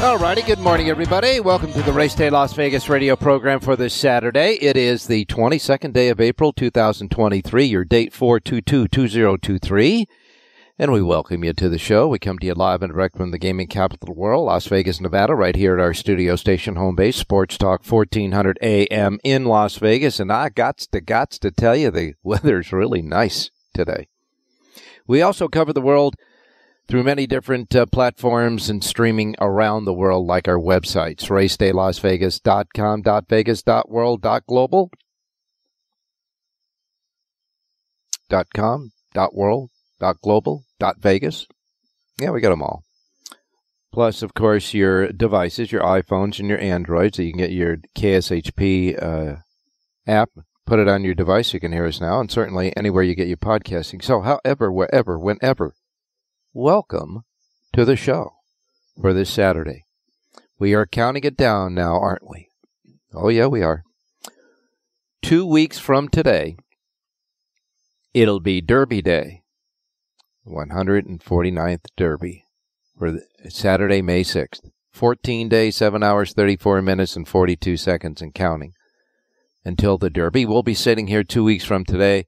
Alrighty, good morning, everybody. Welcome to the Race Day Las Vegas radio program for this Saturday. It is the 22nd day of April, 2023, your date 4222023. And we welcome you to the show. We come to you live and direct from the gaming capital of the world, Las Vegas, Nevada, right here at our studio station home base, Sports Talk 1400 AM in Las Vegas. And I got to, got to tell you, the weather's really nice today. We also cover the world through many different uh, platforms and streaming around the world, like our websites, racedaylasvegas.com, .vegas, .world, .global, .com, .world, .global, .vegas. Yeah, we got them all. Plus, of course, your devices, your iPhones and your Androids, so you can get your KSHP uh, app, put it on your device. You can hear us now, and certainly anywhere you get your podcasting. So, however, wherever, whenever welcome to the show for this Saturday. We are counting it down now, aren't we? Oh, yeah, we are. Two weeks from today, it'll be Derby Day, 149th Derby for Saturday, May 6th. 14 days, 7 hours, 34 minutes, and 42 seconds and counting until the Derby. We'll be sitting here two weeks from today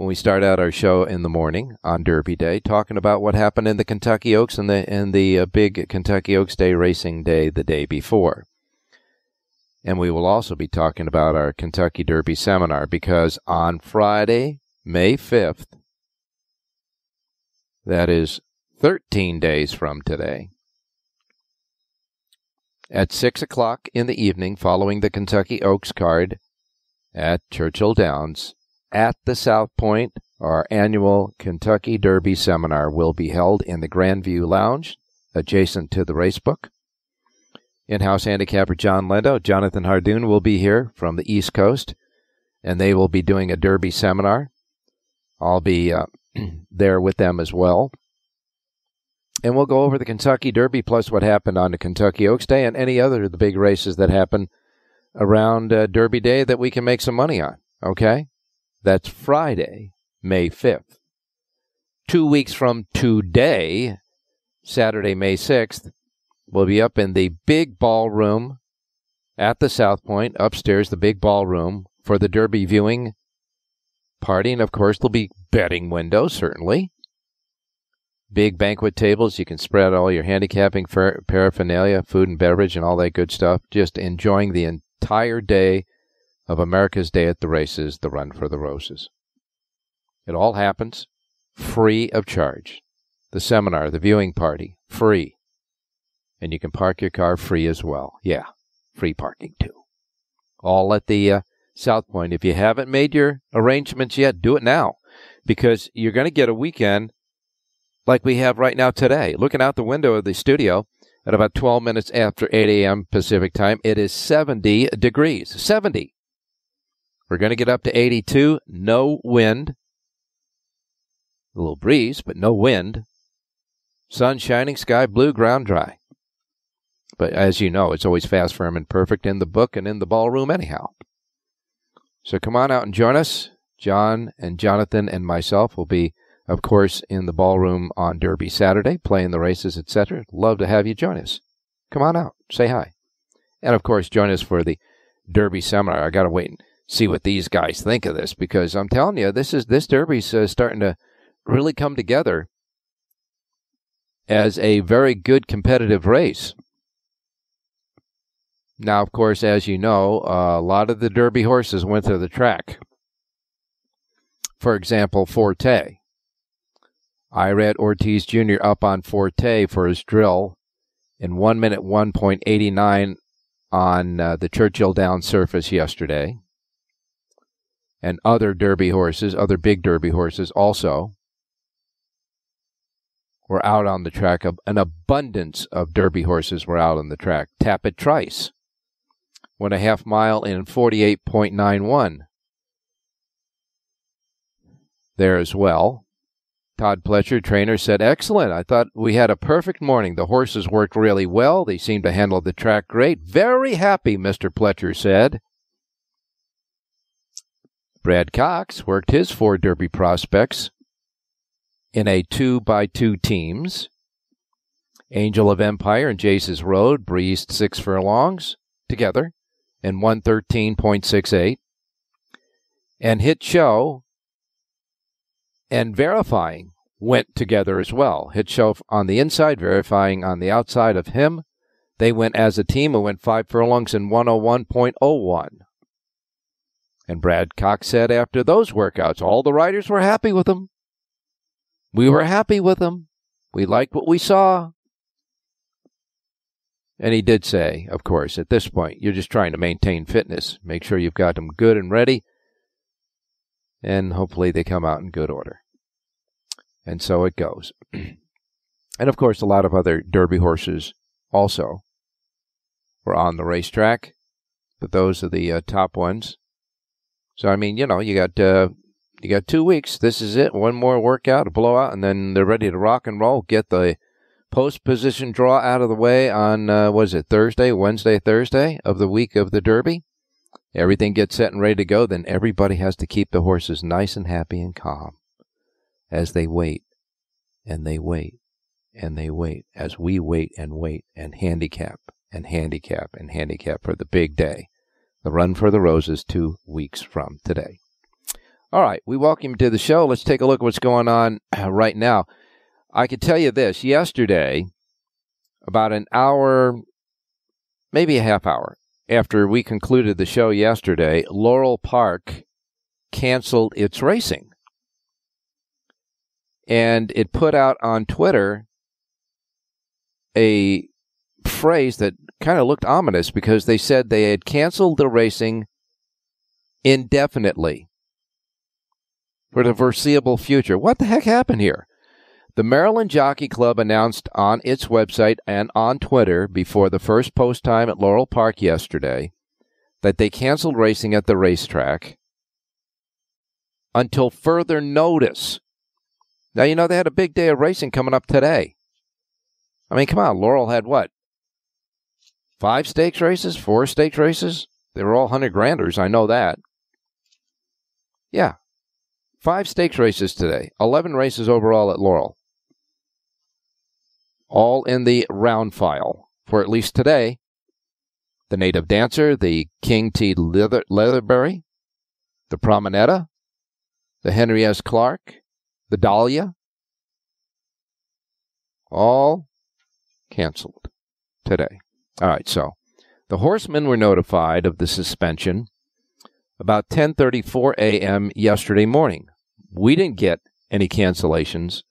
when we start out our show in the morning on Derby Day, talking about what happened in the Kentucky Oaks and the and the uh, big Kentucky Oaks Day racing day the day before. And we will also be talking about our Kentucky Derby seminar because on Friday, May 5th, that is 13 days from today, at 6 o'clock in the evening following the Kentucky Oaks card at Churchill Downs, at the South Point, our annual Kentucky Derby seminar will be held in the Grandview Lounge, adjacent to the racebook. In-house handicapper John Lindo, Jonathan Hardoon will be here from the East Coast, and they will be doing a Derby seminar. I'll be uh, there with them as well. And we'll go over the Kentucky Derby plus what happened on the Kentucky Oaks Day and any other of the big races that happen around uh, Derby Day that we can make some money on. Okay? That's Friday, May 5th. Two weeks from today, Saturday, May 6th, we'll be up in the big ballroom at the South Point, upstairs, the big ballroom for the Derby viewing party. And of course, there'll be betting windows, certainly. Big banquet tables. You can spread all your handicapping paraphernalia, food and beverage, and all that good stuff. Just enjoying the entire day of America's Day at the Races, the Run for the Roses. It all happens free of charge. The seminar, the viewing party, free. And you can park your car free as well. Yeah, free parking too. All at the uh, South Point. If you haven't made your arrangements yet, do it now because you're going to get a weekend like we have right now today. Looking out the window of the studio at about 12 minutes after 8 a.m. Pacific time, it is 70 degrees. 70. We're going to get up to 82. No wind. A little breeze, but no wind. Sun shining, sky blue, ground dry. But as you know, it's always fast, firm, and perfect in the book and in the ballroom, anyhow. So come on out and join us. John and Jonathan and myself will be, of course, in the ballroom on Derby Saturday, playing the races, etc. Love to have you join us. Come on out, say hi, and of course, join us for the Derby seminar. I got to wait see what these guys think of this because I'm telling you, this is this Derby's uh, starting to really come together as a very good competitive race. Now, of course, as you know, uh, a lot of the Derby horses went to the track. For example, Forte. Irad Ortiz Jr. up on Forte for his drill in 1 minute 1.89 on uh, the Churchill Down surface yesterday. And other Derby horses, other big Derby horses also were out on the track. An abundance of Derby horses were out on the track. Tapit Trice went a half mile in 48.91 there as well. Todd Pletcher, trainer, said, Excellent. I thought we had a perfect morning. The horses worked really well. They seemed to handle the track great. Very happy, Mr. Pletcher said. Brad Cox worked his four Derby prospects in a two by two teams. Angel of Empire and Jace's Road breezed six furlongs together in 113.68. And Hit Show and Verifying went together as well. Hit Show on the inside, Verifying on the outside of him. They went as a team and went five furlongs in 101.01. And Brad Cox said after those workouts, all the riders were happy with them. We were happy with them. We liked what we saw. And he did say, of course, at this point, you're just trying to maintain fitness. Make sure you've got them good and ready. And hopefully they come out in good order. And so it goes. and of course, a lot of other Derby horses also were on the racetrack, but those are the uh, top ones. So I mean, you know, you got uh, you got two weeks. This is it. One more workout, a blowout, and then they're ready to rock and roll. Get the post position draw out of the way on uh, was it Thursday, Wednesday, Thursday of the week of the Derby. Everything gets set and ready to go. Then everybody has to keep the horses nice and happy and calm as they wait and they wait and they wait as we wait and wait and handicap and handicap and handicap for the big day. The Run for the Roses two weeks from today. All right, we welcome you to the show. Let's take a look at what's going on uh, right now. I can tell you this yesterday, about an hour, maybe a half hour after we concluded the show yesterday, Laurel Park canceled its racing. And it put out on Twitter a phrase that kind of looked ominous because they said they had canceled the racing indefinitely for the foreseeable future. What the heck happened here? The Maryland Jockey Club announced on its website and on Twitter before the first post time at Laurel Park yesterday that they canceled racing at the racetrack until further notice. Now, you know, they had a big day of racing coming up today. I mean, come on, Laurel had what? Five stakes races? Four stakes races? They were all 100 granders, I know that. Yeah. Five stakes races today, 11 races overall at Laurel all in the round file for at least today. The Native Dancer, the King T. Leather- Leatherbury, the Primonetta, the Henry S. Clark, the Dahlia, all canceled today. All right, so the horsemen were notified of the suspension about 10:34 a.m. yesterday morning. We didn't get any cancellations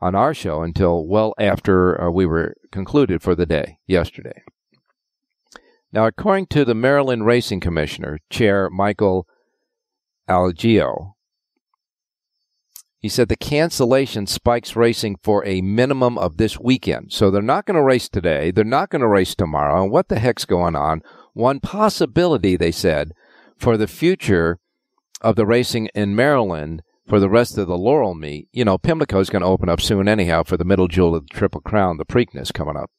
on our show until well after uh, we were concluded for the day yesterday. Now, according to the Maryland Racing Commissioner, Chair Michael Algeo, he said the cancellation spikes racing for a minimum of this weekend. So they're not going to race today. They're not going to race tomorrow. And what the heck's going on? One possibility, they said, for the future of the racing in Maryland for the rest of the Laurel meet, you know, Pimlico is going to open up soon anyhow for the middle jewel of the Triple Crown, the Preakness coming up.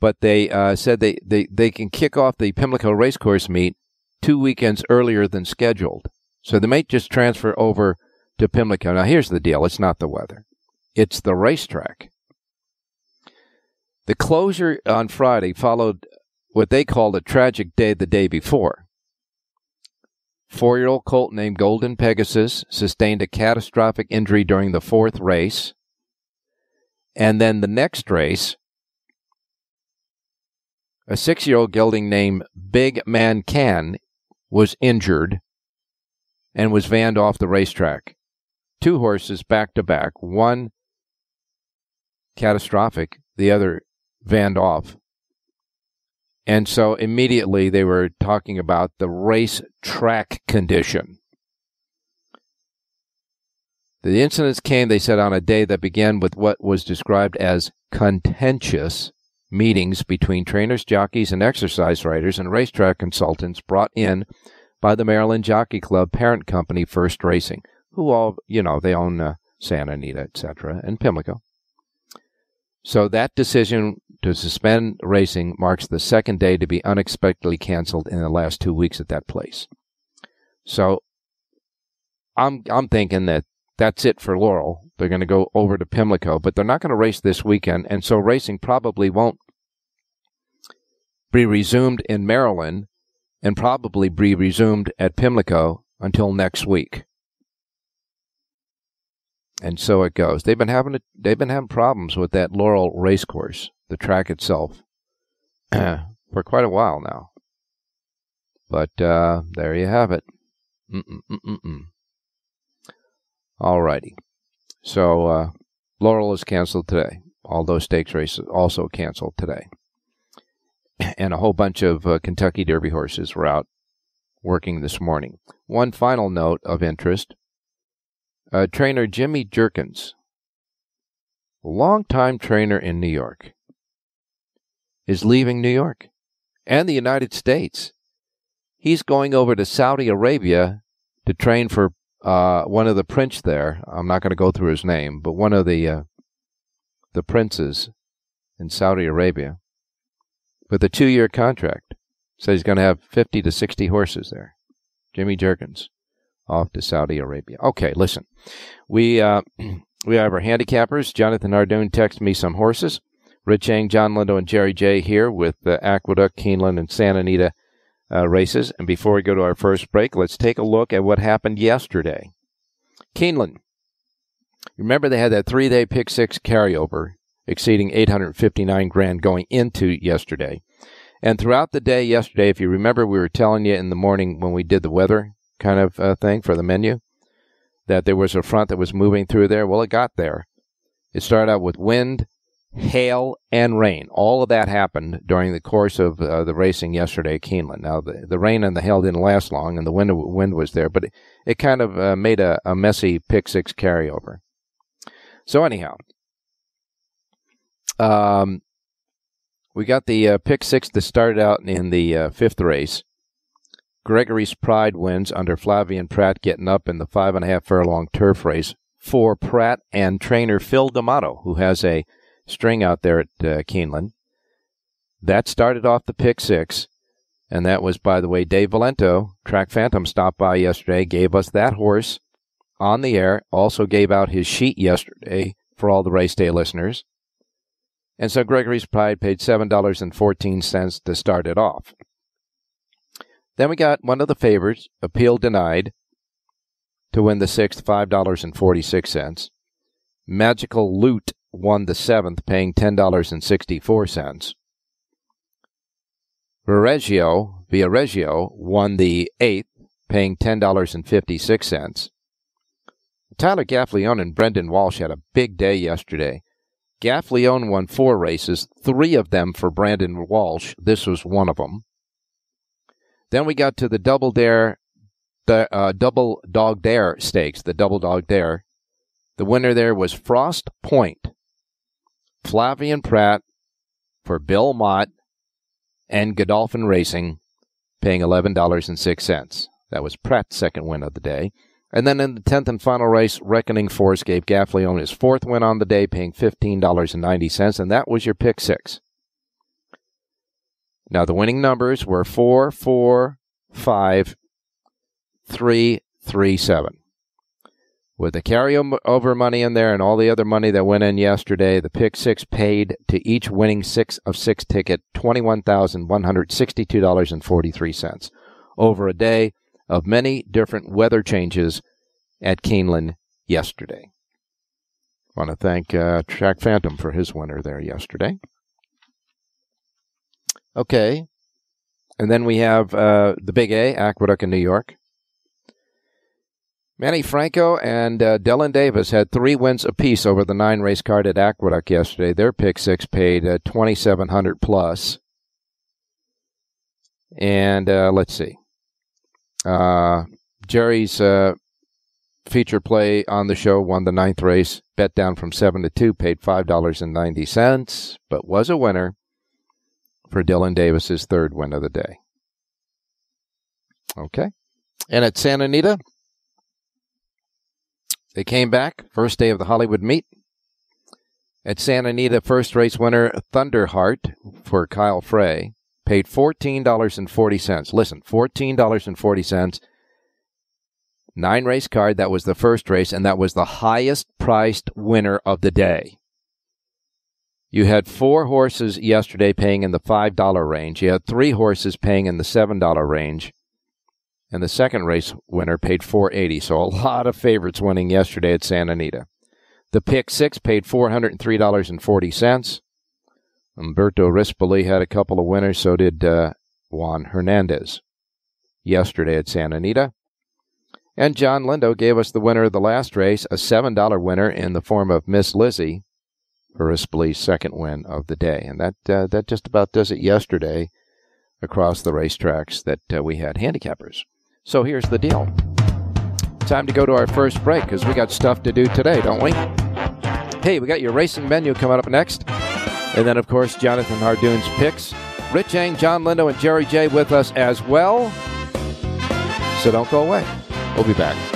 But they uh, said they, they, they can kick off the Pimlico Racecourse meet two weekends earlier than scheduled. So they may just transfer over to Pimlico. Now, here's the deal it's not the weather, it's the racetrack. The closure on Friday followed what they called a tragic day the day before. Four year old colt named Golden Pegasus sustained a catastrophic injury during the fourth race. And then the next race, a six year old gelding named Big Man Can was injured and was vanned off the racetrack. Two horses back to back, one catastrophic, the other vanned off. And so immediately they were talking about the race track condition. The incidents came, they said, on a day that began with what was described as contentious meetings between trainers, jockeys, and exercise riders and racetrack consultants brought in by the Maryland Jockey Club parent company First Racing, who all, you know, they own uh, Santa Anita, etc., and Pimlico. So that decision to suspend racing marks the second day to be unexpectedly canceled in the last two weeks at that place. So I'm I'm thinking that that's it for Laurel. They're going to go over to Pimlico, but they're not going to race this weekend, and so racing probably won't be resumed in Maryland and probably be resumed at Pimlico until next week. And so it goes. They've been having they've been having problems with that Laurel racecourse, the track itself, for quite a while now. But uh, there you have it. All righty. So uh, Laurel is canceled today. All those stakes races also canceled today. And a whole bunch of uh, Kentucky Derby horses were out working this morning. One final note of interest uh, trainer Jimmy Jerkens, longtime trainer in New York, is leaving New York and the United States. He's going over to Saudi Arabia to train for uh, one of the prince there. I'm not going to go through his name, but one of the uh, the princes in Saudi Arabia with a two year contract. Says he's going to have 50 to 60 horses there. Jimmy Jerkens off to Saudi Arabia. Okay, listen. We uh, we have our handicappers. Jonathan Hardoon texted me some horses. Rich Eng, John Lindo, and Jerry J here with the Aqueduct, Keeneland, and Santa Anita uh, races. And before we go to our first break, let's take a look at what happened yesterday. Keeneland. Remember they had that three-day pick six carryover exceeding 859 grand going into yesterday. And throughout the day yesterday, if you remember, we were telling you in the morning when we did the weather kind of uh, thing for the menu that there was a front that was moving through there. Well, it got there. It started out with wind, hail, and rain. All of that happened during the course of uh, the racing yesterday at Keeneland. Now, the, the rain and the hail didn't last long, and the wind, wind was there, but it, it kind of uh, made a, a messy pick six carryover. So, anyhow, um, we got the uh, pick six that started out in the uh, fifth race. Gregory's Pride wins under Flavien Pratt getting up in the five and a half furlong turf race for Pratt and trainer Phil D'Amato, who has a string out there at uh, Keeneland. That started off the pick six, and that was, by the way, Dave Valento, Track Phantom, stopped by yesterday, gave us that horse on the air, also gave out his sheet yesterday for all the race day listeners. And so Gregory's Pride paid $7.14 to start it off. Then we got one of the favorites, appeal denied, to win the sixth, $5.46. Magical Loot won the seventh, paying $10.64. Viareggio, Viareggio won the eighth, paying $10.56. Tyler Gaffalione and Brendan Walsh had a big day yesterday. Gaffalione won four races, three of them for Brendan Walsh. This was one of them. Then we got to the double dare, the uh, double dog dare stakes, the double dog dare. The winner there was Frost Point, Flavien Pratt for Bill Mott and Godolphin Racing, paying eleven dollars and six cents. That was Pratt's second win of the day. And then in the tenth and final race, Reckoning Force gave Gaffalione his fourth win on the day, paying fifteen dollars and ninety cents, and that was your pick six. Now the winning numbers were four, four, five, three, three seven. With the carryover money in there and all the other money that went in yesterday, the pick six paid to each winning six of six ticket twenty one thousand one hundred sixty two dollars and forty three cents over a day of many different weather changes at Keeneland yesterday. I want to thank uh, Track Phantom for his winner there yesterday. Okay. And then we have uh, the Big A, Aqueduct in New York. Manny Franco and uh, Dylan Davis had three wins apiece over the nine race card at Aqueduct yesterday. Their pick six paid uh, 2700 plus. And uh, let's see. Uh, Jerry's uh, feature play on the show won the ninth race, bet down from 7 to 2, paid $5.90, but was a winner for Dylan Davis's third win of the day. Okay. And at Santa Anita, they came back, first day of the Hollywood meet. At Santa Anita, first race winner Thunderheart for Kyle Frey paid $14.40. Listen, $14.40. Nine race card. That was the first race, and that was the highest priced winner of the day. You had four horses yesterday paying in the $5 range. You had three horses paying in the $7 range. And the second race winner paid 480 So a lot of favorites winning yesterday at Santa Anita. The pick six paid $403.40. Umberto Rispoli had a couple of winners, so did uh, Juan Hernandez yesterday at Santa Anita. And John Lindo gave us the winner of the last race, a $7 winner in the form of Miss Lizzie Rispoli's second win of the day. And that, uh, that just about does it yesterday across the racetracks that uh, we had handicappers. So here's the deal. Time to go to our first break because we got stuff to do today, don't we? Hey, we got your racing menu coming up next. And then, of course, Jonathan Hardoon's picks. Rich Eng, John Lindo, and Jerry J with us as well. So don't go away. We'll be back.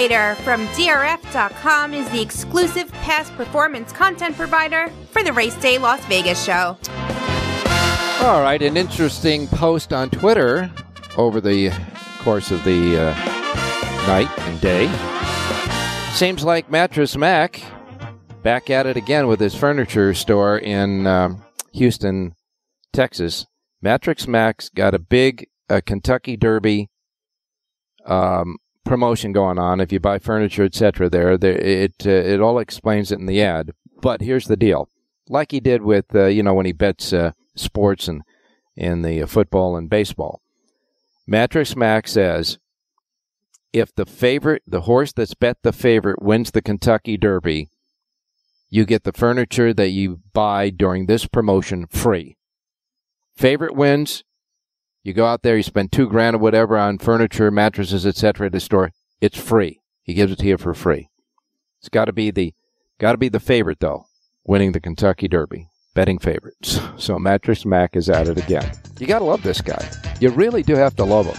Formulator from DRF.com is the exclusive past performance content provider for the Race Day Las Vegas show. All right, an interesting post on Twitter over the course of the uh, night and day. Seems like Mattress Mac back at it again with his furniture store in um, Houston, Texas. Mattress Mac's got a big uh, Kentucky Derby um, promotion going on. If you buy furniture, etc., there, there, it uh, it all explains it in the ad. But here's the deal: like he did with uh, you know when he bets uh, sports and in the uh, football and baseball, Mattress Mac says if the favorite, the horse that's bet the favorite, wins the Kentucky Derby, you get the furniture that you buy during this promotion free. Favorite wins, you go out there, you spend two grand or whatever on furniture, mattresses, etc. at the store. It's free. He gives it to you for free. It's got to be the got to be the favorite though, winning the Kentucky Derby. Betting favorites. So Mattress Mac is at it again. You got to love this guy. You really do have to love him.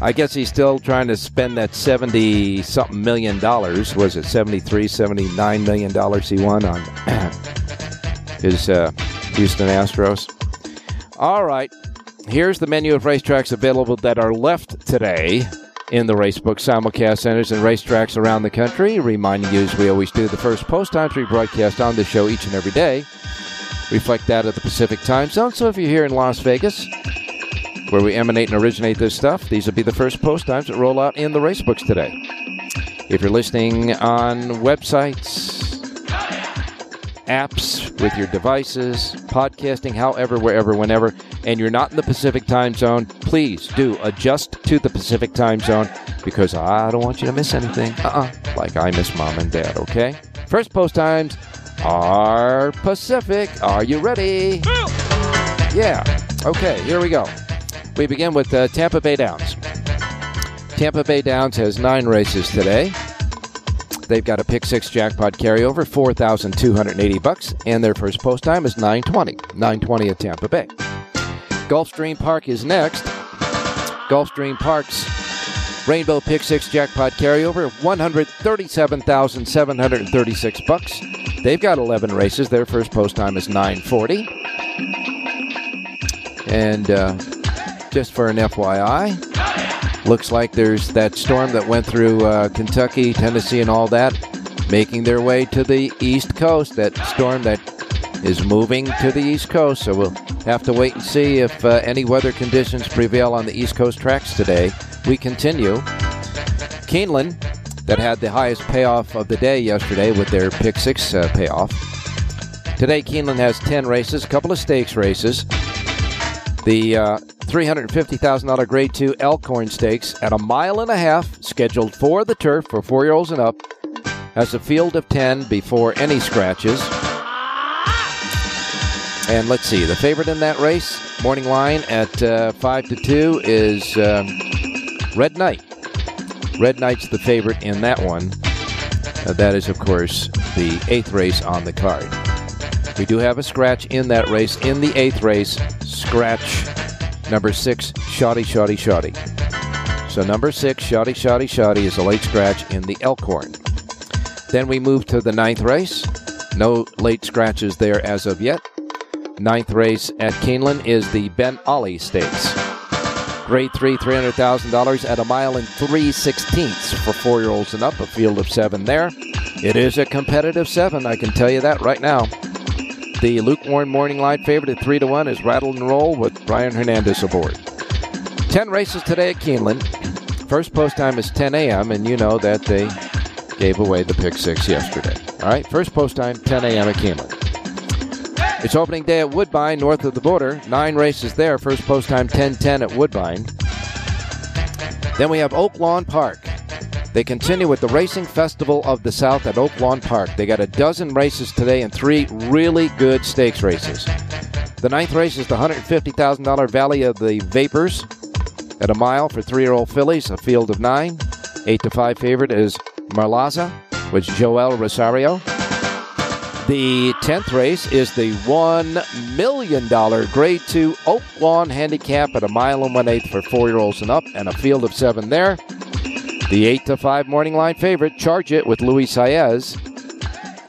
I guess he's still trying to spend that 70 something million dollars. Was it 73, 79 million dollars he won on his uh, Houston Astros? All right. Here's the menu of racetracks available that are left today. in the Racebook simulcast centers and racetracks around the country. Reminding you, as we always do, the first post we broadcast on the show each and every day reflect that of the Pacific time zone. So if you're here in Las Vegas, where we emanate and originate this stuff, these will be the first post times that roll out in the racebooks today. If you're listening on websites, apps with your devices, podcasting, however, wherever, whenever, and you're not in the Pacific time zone, please do adjust to the Pacific time zone because I don't want you to miss anything. Uh uh Like I miss mom and dad, okay? First post times are Pacific. Are you ready? Yeah. Okay, here we go. We begin with uh, Tampa Bay Downs. Tampa Bay Downs has nine races today. They've got a pick six jackpot carryover, four thousand two hundred eighty bucks, and their first post time is nine twenty. Nine twenty at Tampa Bay. Gulfstream Park is next. Gulfstream Park's Rainbow Pick Six jackpot carryover, one hundred thirty-seven thousand seven hundred thirty-six bucks. They've got eleven races. Their first post time is nine forty. And uh, just for an FYI, looks like there's that storm that went through uh, Kentucky, Tennessee, and all that, making their way to the East Coast. That storm that is moving to the East Coast. So we'll have to wait and see if uh, any weather conditions prevail on the East Coast tracks today. We continue. Keeneland, that had the highest payoff of the day yesterday with their pick six uh, payoff. Today, Keeneland has 10 races, a couple of stakes races. The uh, $350,000 Grade 2 Elkhorn Stakes at a mile and a half, scheduled for the turf for four year olds and up, has a field of 10 before any scratches. And let's see, the favorite in that race, morning line at uh, 5 to 2, is um, Red Knight. Red Knight's the favorite in that one. Uh, that is, of course, the eighth race on the card. We do have a scratch in that race. In the eighth race, scratch number six, Shoddy, Shoddy, Shoddy. So number six, Shoddy, Shoddy, Shoddy is a late scratch in the Elkhorn. Then we move to the ninth race. No late scratches there as of yet. Ninth race at Keeneland is the Ben Ali Stakes. Grade 3, $300,000 at a mile and 3 sixteenths for four year olds and up, a field of seven there. It is a competitive seven, I can tell you that right now. The Luke Warren Morning Light favorite at 3 to 1 is Rattle and Roll with Brian Hernandez aboard. 10 races today at Keeneland. First post time is 10 a.m., and you know that they gave away the pick six yesterday. All right, first post time, 10 a.m. at Keeneland. It's opening day at Woodbine, north of the border. Nine races there. First post time 10-10 at Woodbine. Then we have Oaklawn Park. They continue with the Racing Festival of the South at Oaklawn Park. They got a dozen races today and three really good stakes races. The ninth race is the $150,000 Valley of the Vapors at a mile for three-year-old fillies, a field of nine. Eight to five favorite is Marlaza with Joel Rosario. The 10th race is the $1 million Grade 2 Oak Lawn Handicap at a mile and one eighth for four year olds and up, and a field of seven there. The 8 to 5 morning line favorite, Charge It with Luis Saez.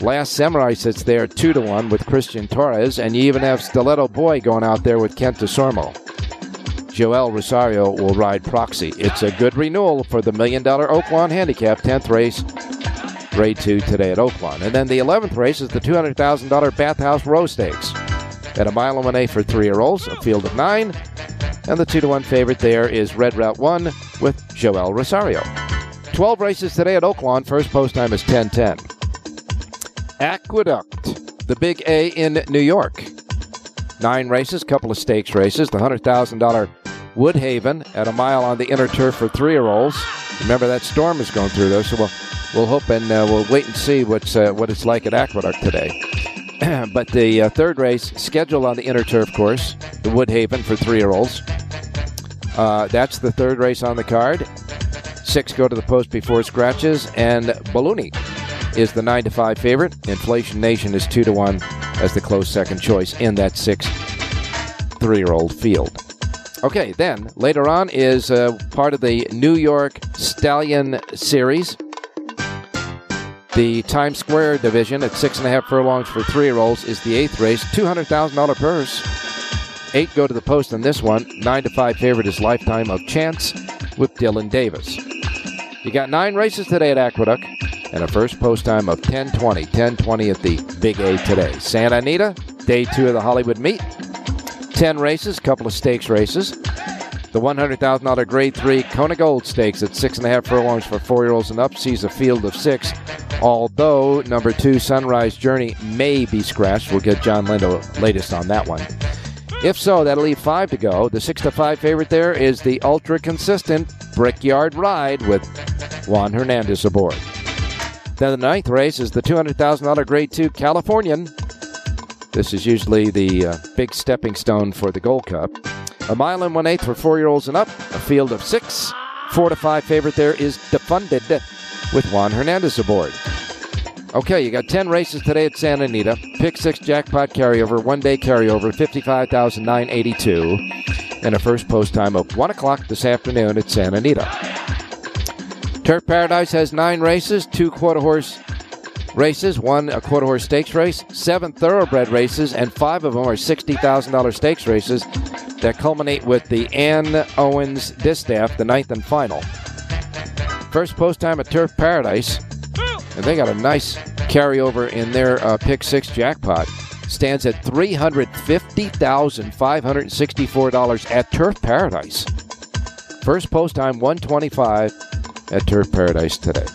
Last Samurai sits there 2 to 1 with Cristian Torres, and you even have Stiletto Boy going out there with Kent Desormeaux. Joel Rosario will ride Proxy. It's a good renewal for the million dollar Oaklawn Handicap, 10th race, grade 2 today at Oaklawn. And then the 11th race is the $200,000 Bathhouse Row Stakes at a mile and one eighth for three year olds, a field of nine. And the 2 to 1 favorite there is Red Route 1 with Joel Rosario. 12 races today at Oaklawn. First post time is 1010. Aqueduct, the big A in New York. Nine races, couple of stakes races. The $100,000 Woodhaven at a mile on the inner turf for three year olds. Remember that storm is going through there, so we'll, we'll hope and uh, we'll wait and see what's, uh, what it's like at Aqueduct today. but the uh, third race, scheduled on the inner turf course, the Woodhaven for three year olds. Uh, that's the third race on the card. Six go to the post before scratches, and Balloony is the nine to five favorite. Inflation Nation is two to one as the close second choice in that six three-year-old field. Okay, then later on is uh, part of the New York Stallion Series. The Times Square division at six and a half furlongs for three-year-olds is the eighth race, two hundred thousand dollar purse. Eight go to the post in this one. Nine to five favorite is Lifetime of Chance with Dylan Davis. You got nine races today at Aqueduct and a first post time of 10:20. 10:20 at the Big A today. Santa Anita, day two of the Hollywood Meet. Ten races, a couple of stakes races. The $100,000 Grade 3 Kona Gold Stakes at six and a half furlongs for four year olds and up sees a field of six. Although number two Sunrise Journey may be scratched. We'll get John Lindo latest on that one. If so, that'll leave five to go. The six to five favorite there is the ultra consistent Brickyard Ride with Juan Hernandez aboard. Then the ninth race is the $200,000 Grade 2 Californian. This is usually the uh, big stepping stone for the Gold Cup. A mile and one eighth for four year olds and up. A field of six. Four to five favorite there is Defunded with Juan Hernandez aboard. Okay, you got 10 races today at Santa Anita. Pick six jackpot carryover, one day carryover, 55,982. And a first post time of 1 o'clock this afternoon at Santa Anita. Turf Paradise has nine races, two quarter horse races, one a quarter horse stakes race, seven thoroughbred races, and five of them are $60,000 stakes races that culminate with the Ann Owens Distaff, the ninth and final. First post time at Turf Paradise, and they got a nice carryover in their uh, pick six jackpot. Stands at three hundred fifty thousand five hundred sixty-four dollars at Turf Paradise. First post time one twenty-five at Turf Paradise today.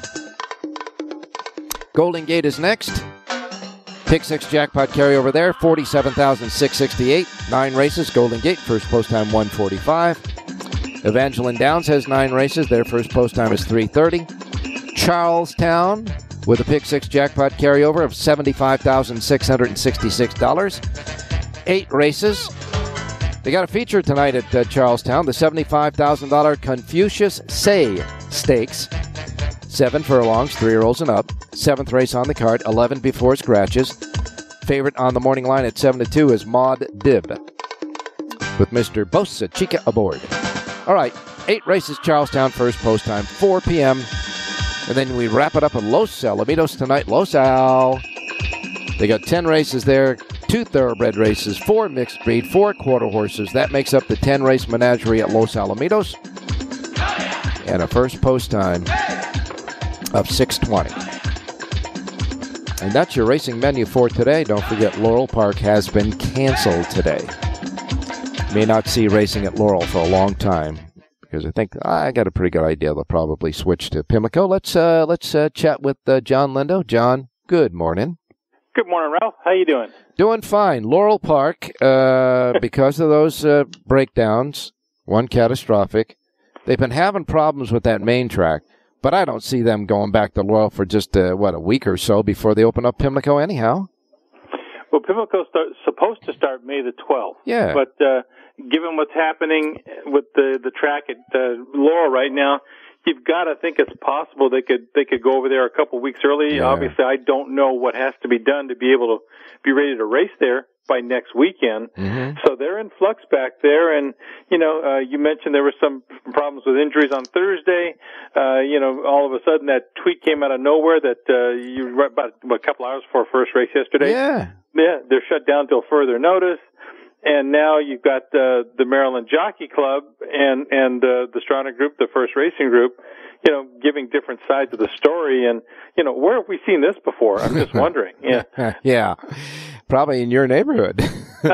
Golden Gate is next. Pick six jackpot carryover there, forty-seven thousand six sixty-eight. Nine races. Golden Gate first post time one forty-five. Evangeline Downs has nine races. Their first post time is three thirty. Charlestown with a pick six jackpot carryover of seventy-five thousand six hundred and sixty-six dollars. Eight races. They got a feature tonight at uh, Charlestown. The seventy-five thousand dollar Confucius Say Stakes. Seven furlongs, three-year-olds and up. Seventh race on the card. Eleven before scratches. Favorite on the morning line at seven to two is Maud Dib with Mr. Bocachica aboard. All right, eight races, Charlestown, first post time, 4 p.m. And then we wrap it up at Los Alamitos tonight. Los Al. They got 10 races there, two thoroughbred races, four mixed breed, four quarter horses. That makes up the 10 race menagerie at Los Alamitos. And a first post time of 620. And that's your racing menu for today. Don't forget Laurel Park has been canceled today. May not see racing at Laurel for a long time because I think I got a pretty good idea. They'll probably switch to Pimlico. Let's uh, let's uh, chat with uh, John Lindo. John, good morning. Good morning, Ralph. How you doing? Doing fine. Laurel Park, uh, because of those uh, breakdowns, one catastrophic. They've been having problems with that main track, but I don't see them going back to Laurel for just uh, what a week or so before they open up Pimlico. Anyhow. Well, Pimlico's start, supposed to start May the 12th. Yeah. But uh, given what's happening with the the track at uh, Laurel right now, you've got to think it's possible they could they could go over there a couple weeks early. Yeah. Obviously, I don't know what has to be done to be able to be ready to race there by next weekend. Mhm. So they're in flux back there, and you know, uh, you mentioned there were some problems with injuries on Thursday. Uh, you know, all of a sudden that tweet came out of nowhere that uh, you about a couple hours before first race yesterday. Yeah. Yeah, they're shut down till further notice. And now you've got uh, the Maryland Jockey Club and and uh, the Stronach Group, the First Racing Group, you know, giving different sides of the story. And you know, where have we seen this before? I'm just wondering. Yeah. yeah. Probably in your neighborhood.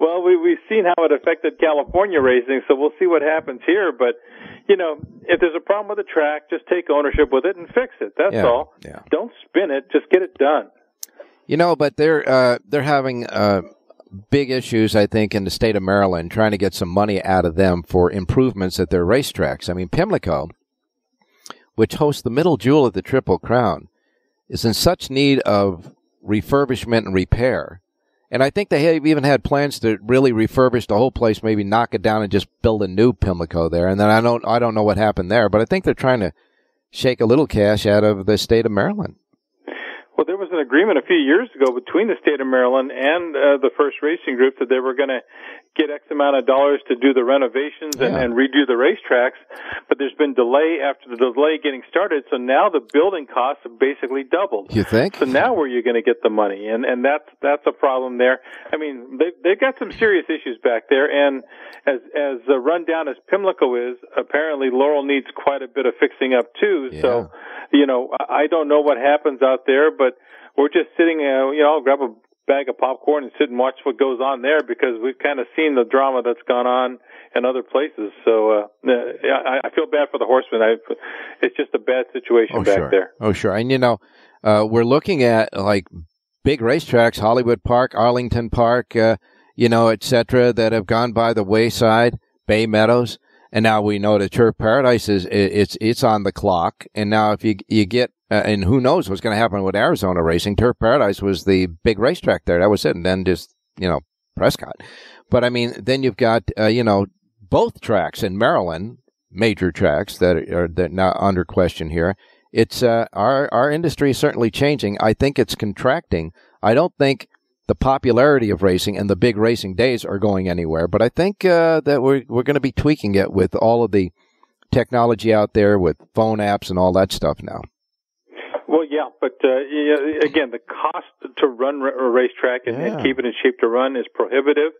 well, we we've seen how it affected California racing, so we'll see what happens here. But you know, if there's a problem with the track, just take ownership with it and fix it. That's Yeah, all. yeah. Don't spin it. Just get it done. You know, but they're uh, they're having uh, big issues, I think, in the state of Maryland, trying to get some money out of them for improvements at their racetracks. I mean, Pimlico, which hosts the middle jewel of the Triple Crown, is in such need of refurbishment and repair. And I think they have even had plans to really refurbish the whole place, maybe knock it down and just build a new Pimlico there. And then I don't I don't know what happened there, but I think they're trying to shake a little cash out of the state of Maryland. Well, there was an agreement a few years ago between the state of Maryland and uh, the First Racing Group that they were going to get X amount of dollars to do the renovations and, Yeah. and redo the racetracks. But there's been delay after the delay getting started, so now the building costs have basically doubled. You think? So now where are you going to get the money? And and that's that's a problem there. I mean, they they've got some serious issues back there. And as as uh, rundown as Pimlico is, apparently Laurel needs quite a bit of fixing up too. So, you know, I I don't know what happens out there, but we're just sitting. Uh, you know, I'll grab a bag of popcorn and sit and watch what goes on there because we've kind of seen the drama that's gone on in other places. So uh, I, I feel bad for the horsemen. I, it's just a bad situation Oh, back sure. there. Oh, sure. And you know, uh, we're looking at like big racetracks, Hollywood Park, Arlington Park, uh, you know, et cetera, that have gone by the wayside, Bay Meadows. And now we know that Turf Paradise is, it's, it's on the clock. And now if you, you get, uh, and who knows what's going to happen with Arizona racing. Turf Paradise was the big racetrack there. That was it. And then just, you know, Prescott. But I mean, then you've got, uh, you know, both tracks in Maryland, major tracks that are that now under question here. It's uh, our our industry is certainly changing. I think it's contracting. I don't think the popularity of racing and the big racing days are going anywhere. But I think uh, that we're we're going to be tweaking it with all of the technology out there with phone apps and all that stuff now. Well, yeah, but uh, again, the cost to run a racetrack and, Yeah. and keep it in shape to run is prohibitive.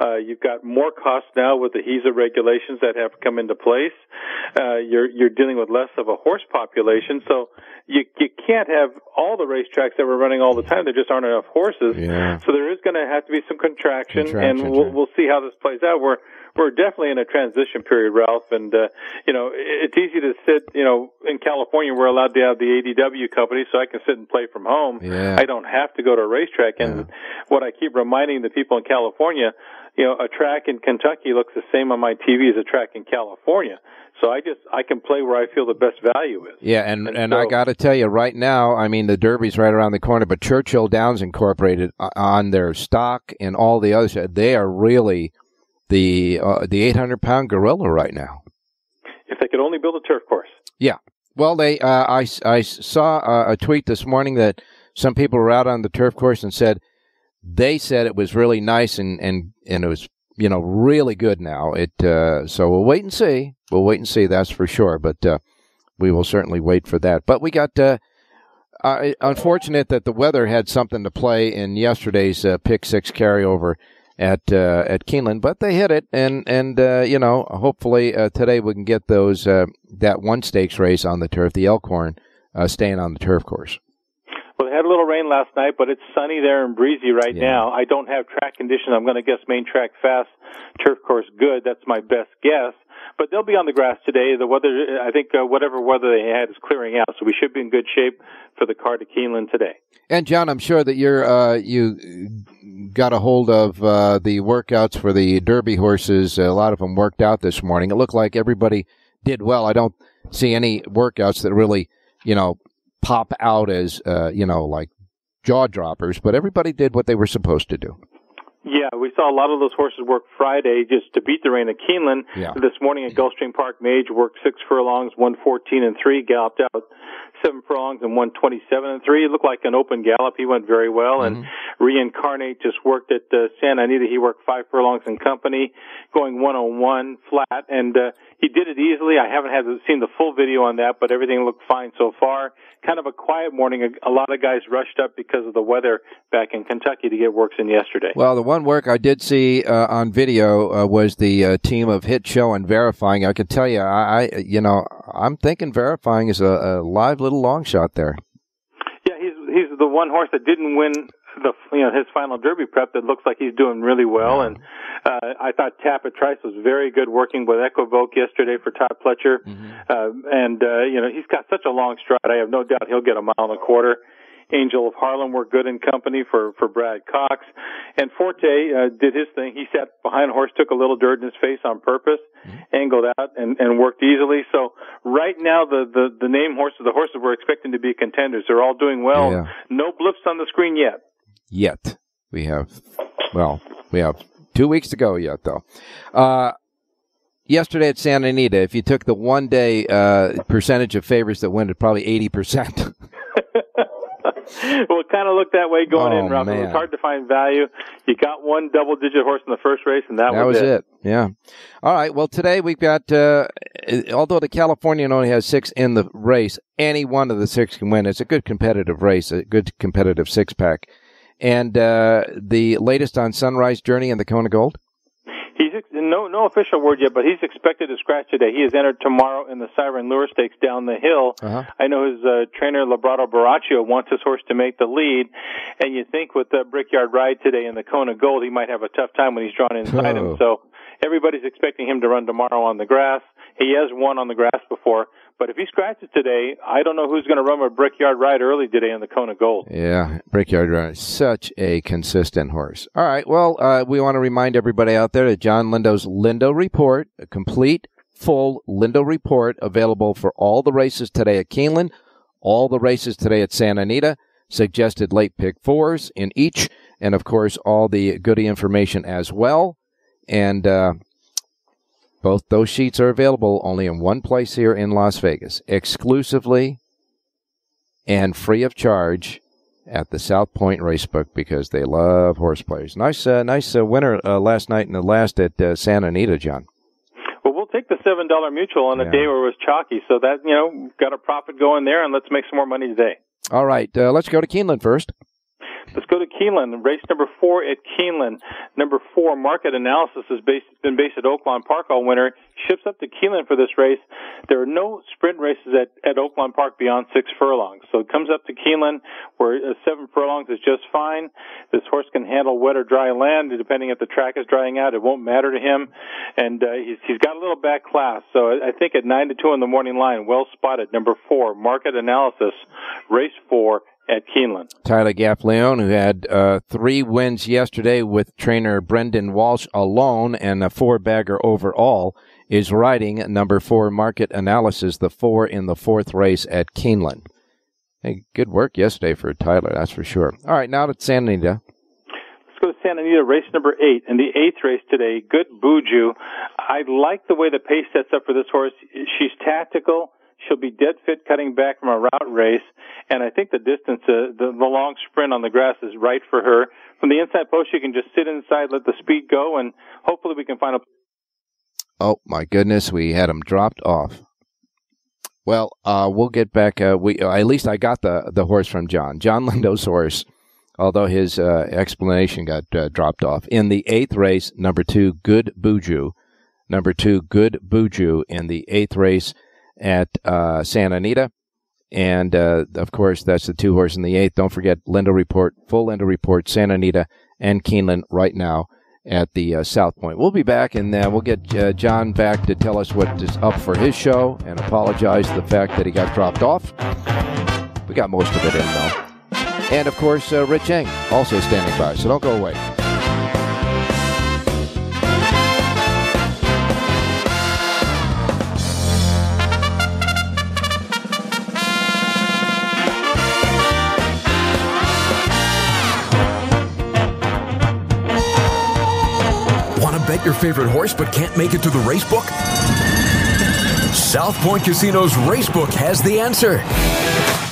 Uh, you've got more costs now with the HISA regulations that have come into place. Uh, you're you're dealing with less of a horse population, so you you can't have all the racetracks that we're running all the time. There just aren't enough horses. Yeah. So there is going to have to be some contraction, Contraction, and we'll, we'll see how this plays out. We're we're definitely in a transition period, Ralph, and uh, you know it's easy to sit. You know, in California, we're allowed to have the ADW company, so I can sit and play from home. Yeah. I don't have to go to a racetrack. And what I keep reminding the people in California, you know, a track in Kentucky looks the same on my TV as a track in California. So I just I can play where I feel the best value is. Yeah, and And and I got to tell you right now, I mean the Derby's right around the corner, but Churchill Downs Incorporated uh, on their stock and all the others, they are really the uh, the 800 pound gorilla right now. If they could only build a turf course. Yeah. Well, they uh, I I saw uh, a tweet this morning that some people were out on the turf course and said they said it was really nice and and and it was you know really good now. It uh, so we'll wait and see. We'll wait and see. That's for sure. But uh, we will certainly wait for that. But we got. Uh, uh, unfortunate that the weather had something to play in yesterday's uh, pick six carryover at uh, at Keeneland, but they hit it, and and uh, you know hopefully uh, today we can get those uh, that one stakes race on the turf, the Elkhorn, uh, staying on the turf course. Well, they had a little rain last night, but it's sunny there and breezy right Yeah. now. I don't have track conditions. I'm going to guess main track fast, turf course good. That's my best guess. But they'll be on the grass today. The weather, I think, uh, whatever weather they had is clearing out, so we should be in good shape for the car to Keeneland today. And John, I'm sure that you're uh, you got a hold of uh, the workouts for the Derby horses. A lot of them worked out this morning. It looked like everybody did well. I don't see any workouts that really, you know, pop out as uh, you know like jaw droppers. But everybody did what they were supposed to do. Yeah, we saw a lot of those horses work Friday just to beat the rain at Keeneland. Yeah. This morning at Gulfstream Park, Mage worked six furlongs, one fourteen and three, galloped out seven furlongs and one twenty-seven and three. It looked like an open gallop. He went very well. And Reincarnate just worked at uh, Santa Anita. He worked five furlongs in company, going one on one flat, and uh, he did it easily. I haven't had seen the full video on that, but everything looked fine so far. Kind of a quiet morning. A, a lot of guys rushed up because of the weather back in Kentucky to get works in yesterday. Well, the one work I did see uh, on video uh, was the uh, team of Hit Show and Verifying. I can tell you, I, I you know, I'm thinking Verifying is a, a live little long shot there. Yeah, he's he's the one horse that didn't win the you know his final Derby prep that looks like he's doing really well. And uh, I thought Tapit Trice was very good working with Equivoke yesterday for Todd Pletcher. Uh, and uh, you know he's got such a long stride. I have no doubt he'll get a mile and a quarter. Angel of Harlem were good in company for for Brad Cox, and Forte uh, did his thing. He sat behind a horse, took a little dirt in his face on purpose, angled out, and and worked easily. So right now, the the the name horses, the horses we're expecting to be contenders, they're all doing well. Yeah. No blips on the screen yet. Yet we have, well, we have two weeks to go yet, though. Uh, yesterday at Santa Anita, if you took the one day uh, percentage of favorites that win, it probably eighty percent. well, it kind of looked that way going Oh, in, Ralph. It was hard to find value. You got one double-digit horse in the first race, and that, That was it. Yeah. All right. Well, today we've got, uh, although the Californian only has six in the race, any one of the six can win. It's a good competitive race, a good competitive six pack. And uh, the latest on Sunrise Journey and the Kona Gold? He's ex- no no official word yet, but he's expected to scratch today. He is entered tomorrow in the Siren Lure Stakes down the hill. Uh-huh. I know his uh, trainer Labrato Baraccio wants his horse to make the lead, and you think with the Brickyard ride today in the Kona Gold, he might have a tough time when he's drawn inside Oh. him. So everybody's expecting him to run tomorrow on the grass. He has won on the grass before, but if he scratches today, I don't know who's going to run a Brickyard ride early today in the Kona Gold. Yeah, Brickyard Runner, such a consistent horse. All right, well, uh, we want to remind everybody out there that John Lindo's Lindo Report, a complete, full Lindo Report, available for all the races today at Keeneland, all the races today at Santa Anita, suggested late pick fours in each, and of course, all the goodie information as well. And uh, both those sheets are available only in one place here in Las Vegas, exclusively and free of charge at the South Point Racebook because they love horse players. Nice, uh, nice uh, winner uh, last night and the last at uh, Santa Anita, John. Well, we'll take the seven dollar mutuel on a Yeah. day where it was chalky, so that you know got a profit going there, and let's make some more money today. All right, uh, let's go to Keeneland first. Let's go to Keeneland. Race number four at Keeneland. Number four, market analysis has based, been based at Oaklawn Park all winter. Ships up to Keeneland for this race. There are no sprint races at, at Oaklawn Park beyond six furlongs. So it comes up to Keeneland where uh, seven furlongs is just fine. This horse can handle wet or dry land depending if the track is drying out. It won't matter to him. And uh, he's, he's got a little back class. So I, I think at nine to two in the morning line, well spotted. Number four, market analysis, race four at Keeneland. Tyler Gaffalione, who had uh, three wins yesterday with trainer Brendan Walsh alone and a four bagger overall, is riding number four market analysis, the four in the fourth race at Keeneland. Hey, good work yesterday for Tyler, that's for sure. All right, now to Santa Anita. Let's go to Santa Anita, race number eight. In the eighth race today, Good Buju. I like the way the pace sets up for this horse. She's tactical. She'll be dead fit cutting back from a route race. And I think the distance, uh, the, the long sprint on the grass is right for her. From the inside post, she can just sit inside, let the speed go, and hopefully we can find a Oh my goodness, we had him dropped off. Well, uh, we'll get back. Uh, we uh, at least I got the the horse from John, John Lindo's horse. Although his uh, explanation got uh, dropped off in the eighth race, number two, Good Buju, number two, Good Buju in the eighth race at uh, Santa Anita, and uh, of course that's the two horse in the eighth. Don't forget Lindo Report, full Lindo Report, Santa Anita and Keeneland right now at the uh, South Point. We'll be back and uh, we'll get uh, John back to tell us what is up for his show and apologize for the fact that he got dropped off. We got most of it in though. And of course, uh, Rich Eng also standing by, so don't go away. Bet your favorite horse but can't make it to the race book? South Point Casino's Racebook has the answer.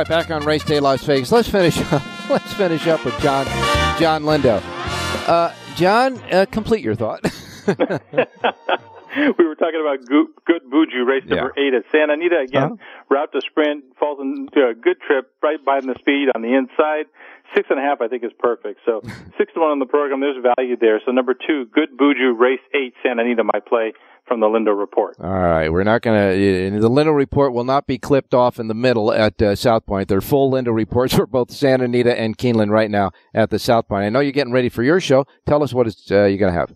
Right, back on Race Day Las Vegas. Let's finish up. Let's finish up with John John Lindo. Uh, John, uh, complete your thought. we were talking about good, good Buju race number Yeah. eight at Santa Anita again. Uh-huh. Route to sprint falls into a good trip right by the speed on the inside. Six and a half, I think, is perfect. So six to one on the program. There's value there. So number two, good Buju race eight Santa Anita, my play from the Lindo report. All right, we're not going to. The Lindo report will not be clipped off in the middle at uh, South Point. They're full Lindo reports for both Santa Anita and Keeneland right now at the South Point. I know you're getting ready for your show. Tell us what it's, uh, you're going to have.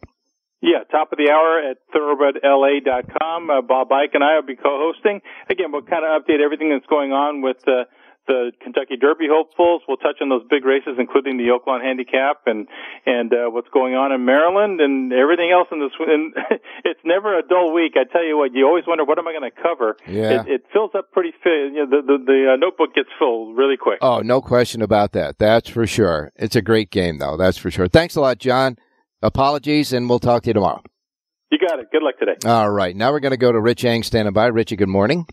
Yeah, top of the hour at thoroughbredla.com. Uh, Bob Ike and I will be co-hosting. Again, we'll kind of update everything that's going on with uh, the Kentucky Derby hopefuls. We'll touch on those big races, including the Oaklawn Handicap and and uh, what's going on in Maryland and everything else in this. And it's never a dull week. I tell you what, you always wonder what am I going to cover. Yeah. It, it fills up pretty. Fi- you know, the the, the uh, notebook gets full really quick. Oh, no question about that. That's for sure. It's a great game, though. That's for sure. Thanks a lot, John. Apologies, and we'll talk to you tomorrow. You got it. Good luck today. All right. Now we're going to go to Rich Eng standing by. Richie, good morning.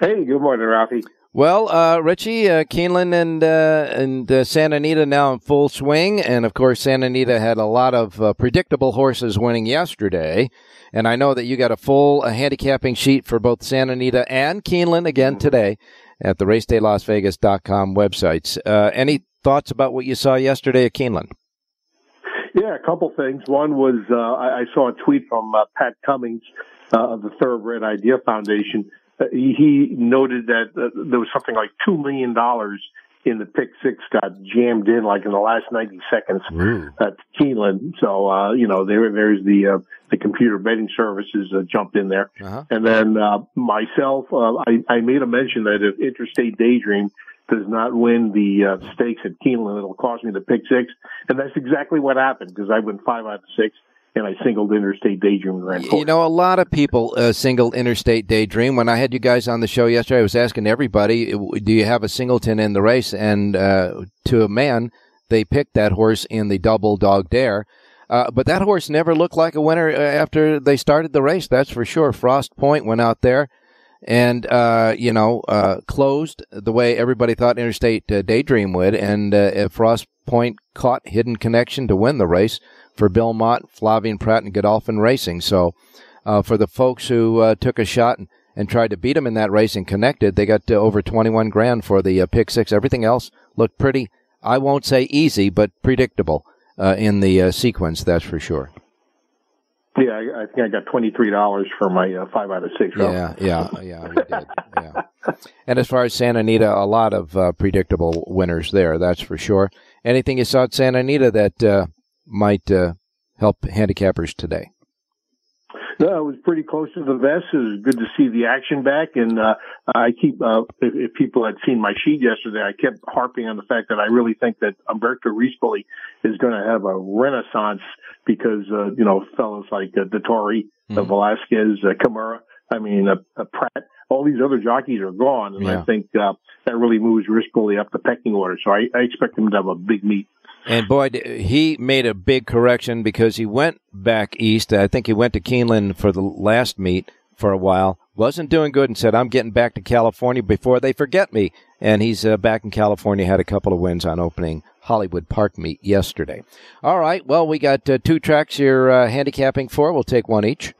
Hey, good morning, Ralphie. Well, uh, Richie, uh, Keeneland and uh, and uh, Santa Anita now in full swing, and of course, Santa Anita had a lot of uh, predictable horses winning yesterday, and I know that you got a full uh, handicapping sheet for both Santa Anita and Keeneland again today at the RacedayLasVegas.com websites. Uh, any thoughts about what you saw yesterday at Keeneland? Yeah, a couple things. One was I, I saw a tweet from Pat Cummings of the Thoroughbred Idea Foundation. Uh, he, noted that uh, there was something like two million dollars in the pick six got jammed in like in the last ninety seconds at Keeneland. So uh, you know there there's the uh, the computer betting services uh, jumped in there. Uh-huh. And then uh, myself, uh, I, I made a mention that if Interstate Daydream does not win the uh, stakes at Keeneland, it'll cost me the pick six. And that's exactly what happened because I went five out of six and I singled Interstate Daydream ran You fourth. know, a lot of people uh, single Interstate Daydream. When I had you guys on the show yesterday, I was asking everybody, do you have a singleton in the race? And uh, to a man, they picked that horse in the double dog dare. Uh, but that horse never looked like a winner uh, after they started the race. That's for sure. Frost Point went out there and, uh, you know, uh, closed the way everybody thought Interstate uh, Daydream would. And uh, Frost Point caught Hidden Connection to win the race for Bill Mott, Flavien Pratt, and Godolphin Racing. So, uh, for the folks who uh, took a shot and, and tried to beat him in that race and connected, they got over 21 grand for the uh, pick six. Everything else looked pretty, I won't say easy, but predictable uh, in the uh, sequence, that's for sure. Yeah, I, I think I got twenty three dollars for my uh, five out of six. Yeah, yeah, yeah, we did. Yeah. And as far as Santa Anita, a lot of uh, predictable winners there, that's for sure. Anything you saw at Santa Anita that uh, might uh, help handicappers today? No, it was pretty close to the vest. It was good to see the action back. And, uh, I keep, uh, if, if people had seen my sheet yesterday, I kept harping on the fact that I really think that Umberto Rispoli is going to have a renaissance because, uh, you know, fellows like uh, Dettori, uh, Velasquez, uh, Camara, I mean, uh, uh, Pratt, all these other jockeys are gone. And Yeah. I think, uh, that really moves Rispoli up the pecking order. So I, I expect him to have a big meet. And boy, he made a big correction because he went back east. I think he went to Keeneland for the last meet for a while. Wasn't doing good and said, I'm getting back to California before they forget me. And he's uh, back in California, had a couple of wins on opening Hollywood Park meet yesterday. All right. Well, we got uh, two tracks you're uh, handicapping for. We'll take one each.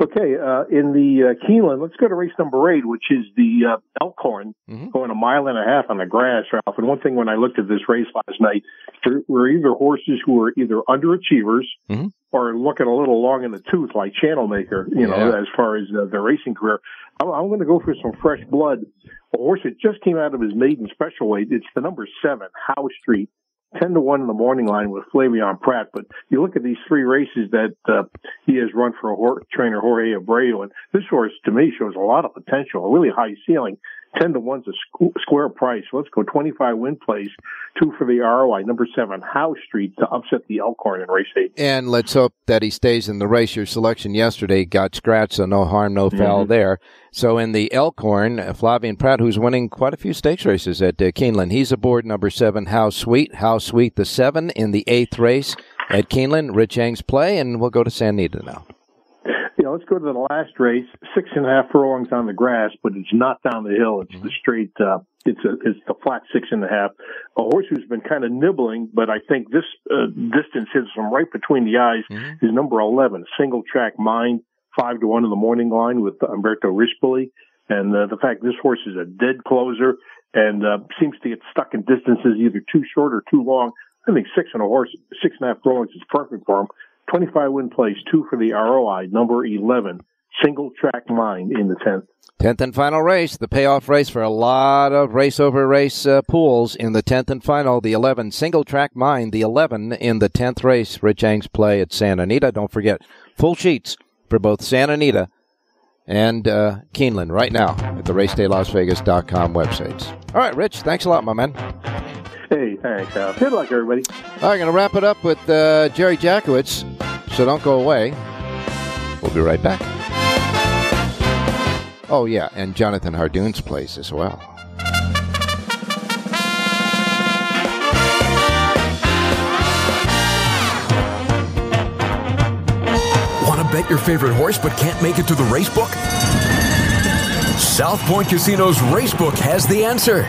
Okay, uh, in the uh, Keeneland, let's go to race number eight, which is the uh, Elkhorn, Mhm. going a mile and a half on the grass, Ralph. And one thing when I looked at this race last night, there were either horses who were either underachievers Mhm. or looking a little long in the tooth, like Channel Maker, you know, Yeah. as far as uh, their racing career. I'm, I'm going to go for some fresh blood. A horse that just came out of his maiden special weight. It's the number seven, Howe Street. 10 to 1 in the morning line with Flavien Pratt. But you look at these three races that uh, he has run for a hor- trainer Jorge Abreu, and this horse to me shows a lot of potential, a really high ceiling. 10 to 1's a squ- square price. Let's go 25 win plays, two for the ROI. Number seven, Howe Street to upset the Elkhorn in race eight. And let's hope that he stays in the race. Your selection yesterday got scratched, so no harm, no foul there. So in the Elkhorn, uh, Flavien Pratt, who's winning quite a few stakes races at uh, Keeneland, he's aboard number seven, How Sweet. How Sweet, the seven in the eighth race at Keeneland. Rich Eng's play, and we'll go to Santa Anita now. Let's go to the last race. Six and a half furlongs on the grass, but it's not down the hill. It's the straight. Uh, it's a it's the flat six and a half. A horse who's been kind of nibbling, but I think this uh, distance hits him right between the eyes. Is number eleven, single track mind, five to one in the morning line with Umberto Rispoli, and uh, the fact this horse is a dead closer and uh, seems to get stuck in distances either too short or too long. I think six and a horse, six and a half furlongs is perfect for him. 25 win place, two for the ROI, number 11, single track mind in the 10th. Tenth and final race, the payoff race for a lot of race over race uh, pools in the tenth and final. The eleven single track mind, the eleven in the tenth race. Rich Eng's play at Santa Anita. Don't forget full sheets for both Santa Anita and uh, Keeneland right now at the RacedayLasVegas.com websites. All right, Rich, thanks a lot, my man. Hey, thanks, Al. Good luck, everybody. All right, going to wrap it up with uh, Jerry Jacovitz. So don't go away. We'll be right back. Oh, yeah, and Jonathan Hardoon's place as well. Want to bet your favorite horse but can't make it to the race book? South Point Casino's Racebook has the answer.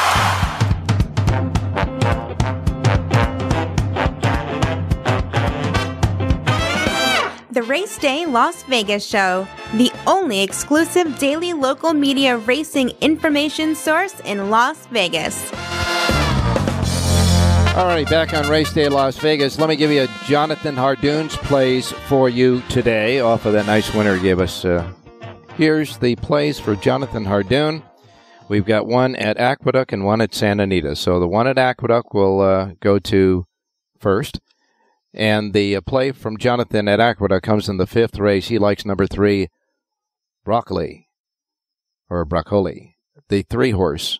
The Race Day Las Vegas Show, the only exclusive daily local media racing information source in Las Vegas. All right, back on Race Day Las Vegas. Let me give you a Jonathan Hardoon's plays for you today off of that nice winner he gave us. Uh, here's the plays for Jonathan Hardoon. We've got one at Aqueduct and one at Santa Anita. So the one at Aqueduct will uh, go to first. And the uh, play from Jonathan at Aqueduct comes in the fifth race. He likes number three, Broccoli, or Broccoli, the three horse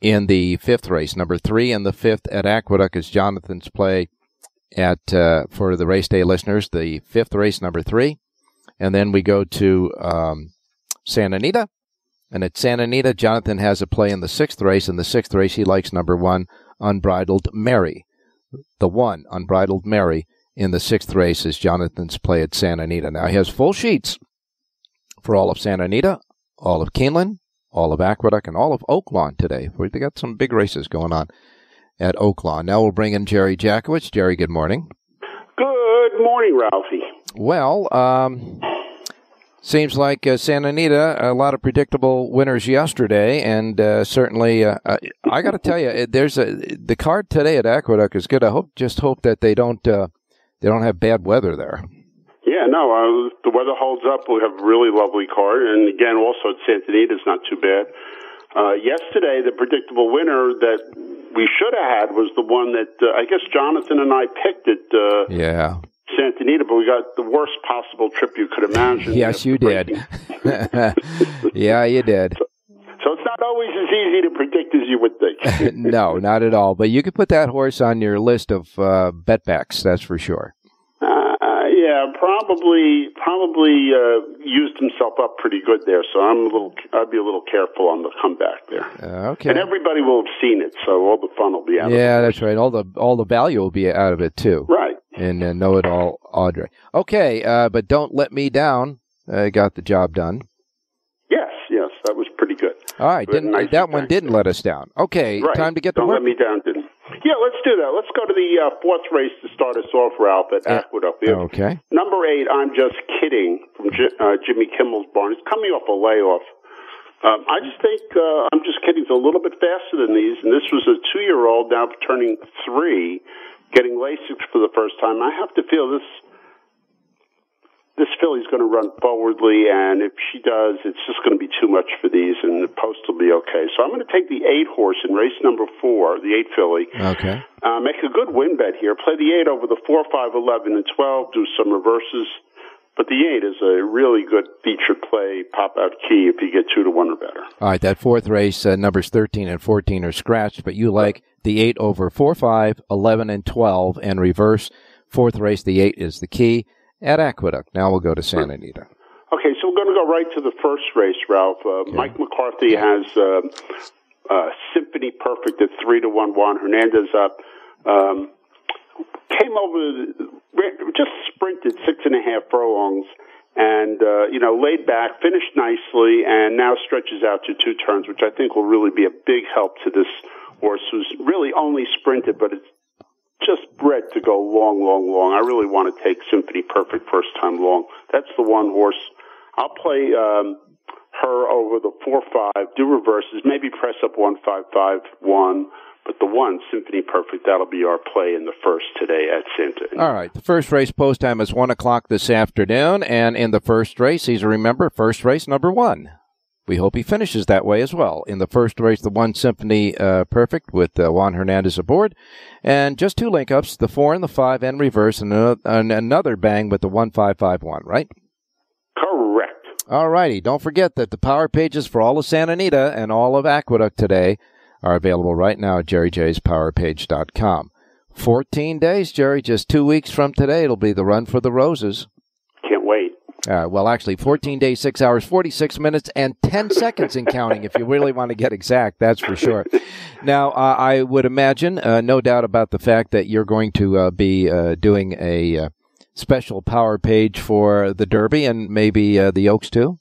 in the fifth race. Number three in the fifth at Aqueduct is Jonathan's play at uh, for the race day listeners. The fifth race, number three, and then we go to um, Santa Anita. And at Santa Anita, Jonathan has a play in the sixth race. In the sixth race, he likes number one, Unbridled Mary. The one, Unbridled Mary, in the sixth race is Jonathan's play at Santa Anita. Now he has full sheets for all of Santa Anita, all of Keeneland, all of Aqueduct, and all of Oaklawn today. We've got some big races going on at Oaklawn. Now we'll bring in Jerry Jacovitz. Jerry, good morning. Good morning, Ralphie. Well, um, seems like uh, Santa Anita, a lot of predictable winners yesterday, and uh, certainly, uh, I, I got to tell you, there's a the card today at Aqueduct is good. I hope, just hope that they don't uh, they don't have bad weather there. Yeah, no, uh, the weather holds up. We have a really lovely card, and again, also at Santa Anita is not too bad. Uh, yesterday, the predictable winner that we should have had was the one that uh, I guess Jonathan and I picked at uh, Yeah. Santa Anita, but we got the worst possible trip you could imagine. Yes, you did. yeah, you did. So it's not always as easy to predict as you would think. no, not at all. But you could put that horse on your list of uh, betbacks. That's for sure. Uh, yeah, probably probably uh, used himself up pretty good there. So I'm a little I'd be a little careful on the comeback there. Uh, okay. And everybody will have seen it, so all the fun will be out. Yeah, that's right. All the all the value will be out of it too. Right. And uh, know it all, Audrey. Okay, uh, but don't let me down. Uh, got the job done. Yes, yes, that was pretty good. All right, didn't nice that one didn't let us down. Okay, Right. time to get to Don't let me down, didn't. Yeah, let's do that. Let's go to the uh, fourth race to start us off, Ralph, at Aqueduct. We Okay. Number eight, I'm just kidding, from J- uh, Jimmy Kimmel's barn. It's coming off a layoff. Um, I just think uh, I'm just kidding. It's a little bit faster than these, and this was a two-year-old now turning three, getting Lasix for the first time. I have to feel this this filly's going to run forwardly, and if she does, it's just going to be too much for these, and the post will be okay. So I'm going to take the eight horse in race number four, the eight filly. Okay. Uh, make a good win bet here. Play the eight over the four, five, eleven, and twelve. Do some reverses. But the eight is a really good feature play, pop out key if you get two to one or better. All right, that fourth race, uh, numbers 13 and 14 are scratched, but you like the 8 over 4, 5, 11, and 12, and reverse. Fourth race, the 8 is the key at Aqueduct. Now we'll go to Santa Anita. Okay, so we're going to go right to the first race, Ralph. Uh, Mike McCarthy has uh, uh, Symphony Perfect at 3 to 1, Juan Hernandez up. Um, came over, just sprinted six and a half furlongs, and uh, you know laid back, finished nicely, and now stretches out to two turns, which I think will really be a big help to this horse, who's really only sprinted, but it's just bred to go long, long, long. I really want to take Symphony Perfect first time long. That's the one horse. I'll play um, her over the four five, do reverses, maybe press up one five five one. But the one, Symphony Perfect, that'll be our play in the first today at Santa. All right. The first race post time is 1 o'clock this afternoon. And in the first race, he's a remember, first race number one. We hope he finishes that way as well. In the first race, the one Symphony uh, Perfect with uh, Juan Hernandez aboard. And just two link ups, the four and the five and reverse, and another, and another bang with the one five five one, right? Correct. All righty. Don't forget that the power pages for all of Santa Anita and all of Aqueduct today are available right now at jerryjspowerpage.com. 14 days, Jerry, just two weeks from today, it'll be the run for the roses. Can't wait. Uh, well, actually, 14 days, 6 hours, 46 minutes, and 10 seconds in counting, if you really want to get exact, that's for sure. Now, uh, I would imagine, uh, no doubt about the fact that you're going to uh, be uh, doing a uh, special power page for the Derby and maybe the Oaks too?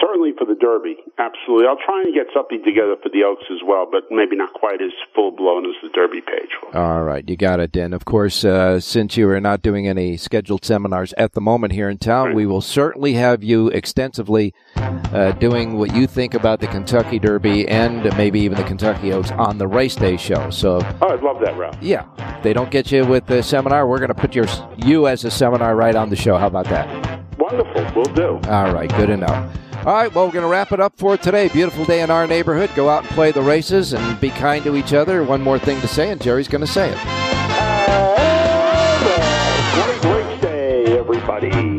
Certainly for the Derby, absolutely. I'll try and get something together for the Oaks as well, but maybe not quite as full blown as the Derby page. All right, you got it. And of course, uh, since you are not doing any scheduled seminars at the moment here in town, right. we will certainly have you extensively uh, doing what you think about the Kentucky Derby and maybe even the Kentucky Oaks on the race day show. So, oh, I'd love that, Ralph. Yeah, if they don't get you with the seminar, we're going to put your you as a seminar right on the show. How about that? Wonderful. We'll do. All right. Good enough. All right. Well, we're going to wrap it up for today. Beautiful day in our neighborhood. Go out and play the races and be kind to each other. One more thing to say, and Jerry's going to say it. Uh, great race day, everybody.